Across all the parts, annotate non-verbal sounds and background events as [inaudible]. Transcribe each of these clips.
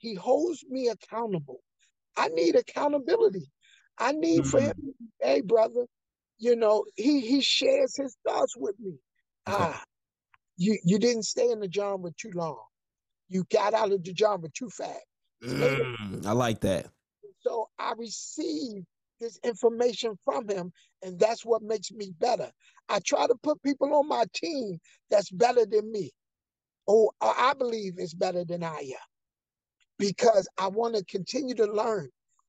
He holds me accountable. I need accountability. I need for him, hey brother, you know, he he shares his thoughts with me. Ah, you you didn't stay in the genre too long. You got out of the genre too fast. Mm, I like that. So I receive this information from him, and that's what makes me better. I try to put people on my team that's better than me. Oh, I believe is better than I am because I want to continue to learn.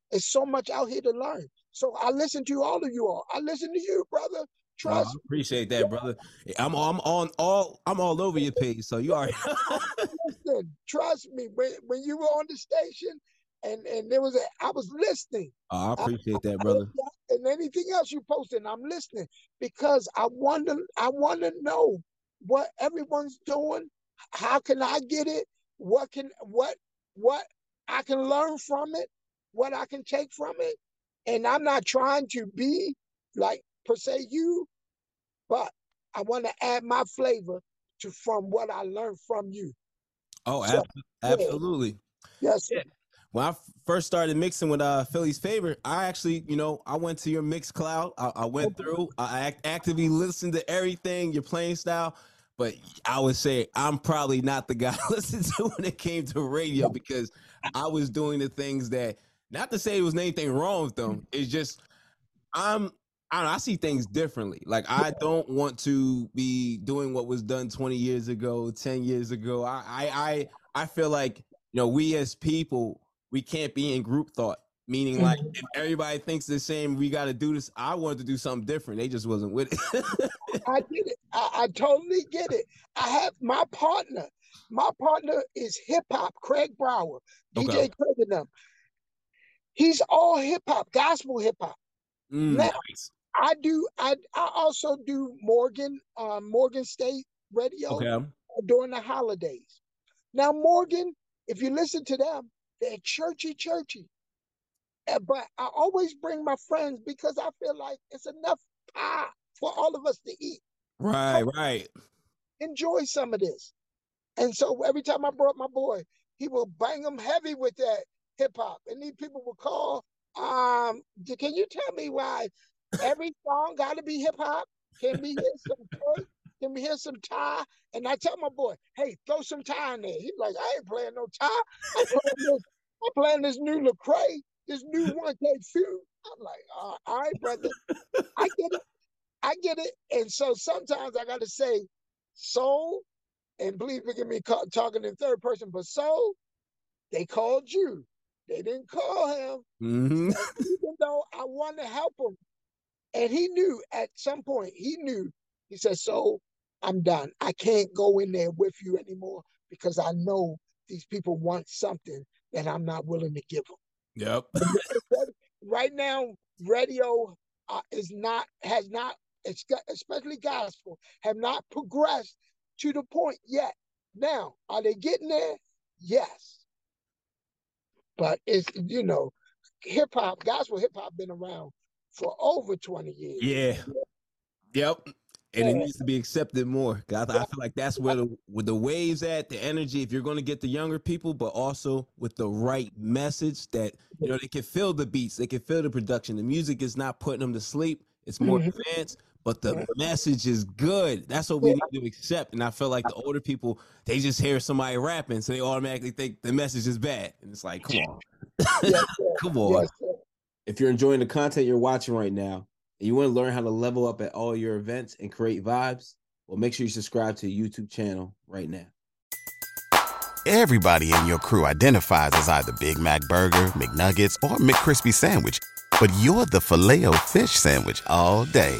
There's so much out here to learn. So I listen to all of you all. I listen to you, brother. Oh, Trust. I appreciate that, brother. I'm I'm on all I'm all over your page, so you are. [laughs] listen, trust me. When when you were on the station, and and there was a, I was listening. Oh, I appreciate that, brother. And anything else you posted, I'm listening because I want to I want to know what everyone's doing. How can I get it? What can what what I can learn from it? What I can take from it? And I'm not trying to be like per se you, but I want to add my flavor to from what I learned from you. Oh, So, ab- absolutely. Yes, sir. When I f- first started mixing with uh Philly's favorite, I actually, you know, I went to your Mixcloud. I, I went through. I act- actively listened to everything your playing style. But I would say I'm probably not the guy [laughs] to listen to when it came to radio because I was doing the things that. Not to say it was anything wrong with them. It's just I'm. I know, I see things differently. Like I don't want to be doing what was done 20 years ago, 10 years ago. I I I, I feel like you know we as people we can't be in group thought. Meaning, like mm-hmm. if everybody thinks the same, we got to do this. I wanted to do something different. They just wasn't with it. [laughs] I get it. I, I totally get it. I have my partner. My partner is hip hop, Craig Brower, DJ Okay. Craig and them. He's all hip hop, gospel hip hop. Mm, Now, nice. I do. I I also do Morgan, um, Morgan State Radio Okay. during the holidays. Now, Morgan, if you listen to them, they're churchy, churchy. Uh, But I always bring my friends because I feel like it's enough pie for all of us to eat. Right, right. enjoy some of this. And so every time I brought my boy, he will bang them heavy with that hip hop. And these people will call, um, can you tell me why every song gotta be hip hop? Can we hear some Drake? Can we hear some Ty? And I tell my boy, hey, throw some Ty in there. He's like, I ain't playing no Ty. I'm playing this, I'm playing this new Lecrae, this new one K few. I'm like, uh, all right, brother. I get it. I get it. And so sometimes I gotta say, soul, and believe me, me talking in third person, but soul, they called you. They didn't call him, hmm even though I want to help him. And he knew at some point, he knew, he said, So I'm done. I can't go in there with you anymore because I know these people want something that I'm not willing to give them. Yep. [laughs] right now, radio uh, is not, has not, got, especially gospel, have not progressed to the point yet. Now, are they getting there? Yes. But it's, you know, hip hop, gospel hip hop been around for over 20 years. Yeah. Yep. And it needs to be accepted more. I, I feel like that's where the with the waves at, the energy. If you're going to get the younger people, but also with the right message that you know they can feel the beats, they can feel the production. The music is not putting them to sleep. It's more Mhm. advanced, but the message is good. That's what we need to accept. And I feel like the older people, they just hear somebody rapping, so they automatically think the message is bad. And it's like, come on, Yes, [laughs] sir. come on. Yes, sir. If you're enjoying the content you're watching right now and you want to learn how to level up at all your events and create vibes, well, make sure you subscribe to the YouTube channel right now. Everybody in your crew identifies as either Big Mac Burger, McNuggets, or McCrispy Sandwich. But you're the Filet-O-Fish Sandwich all day.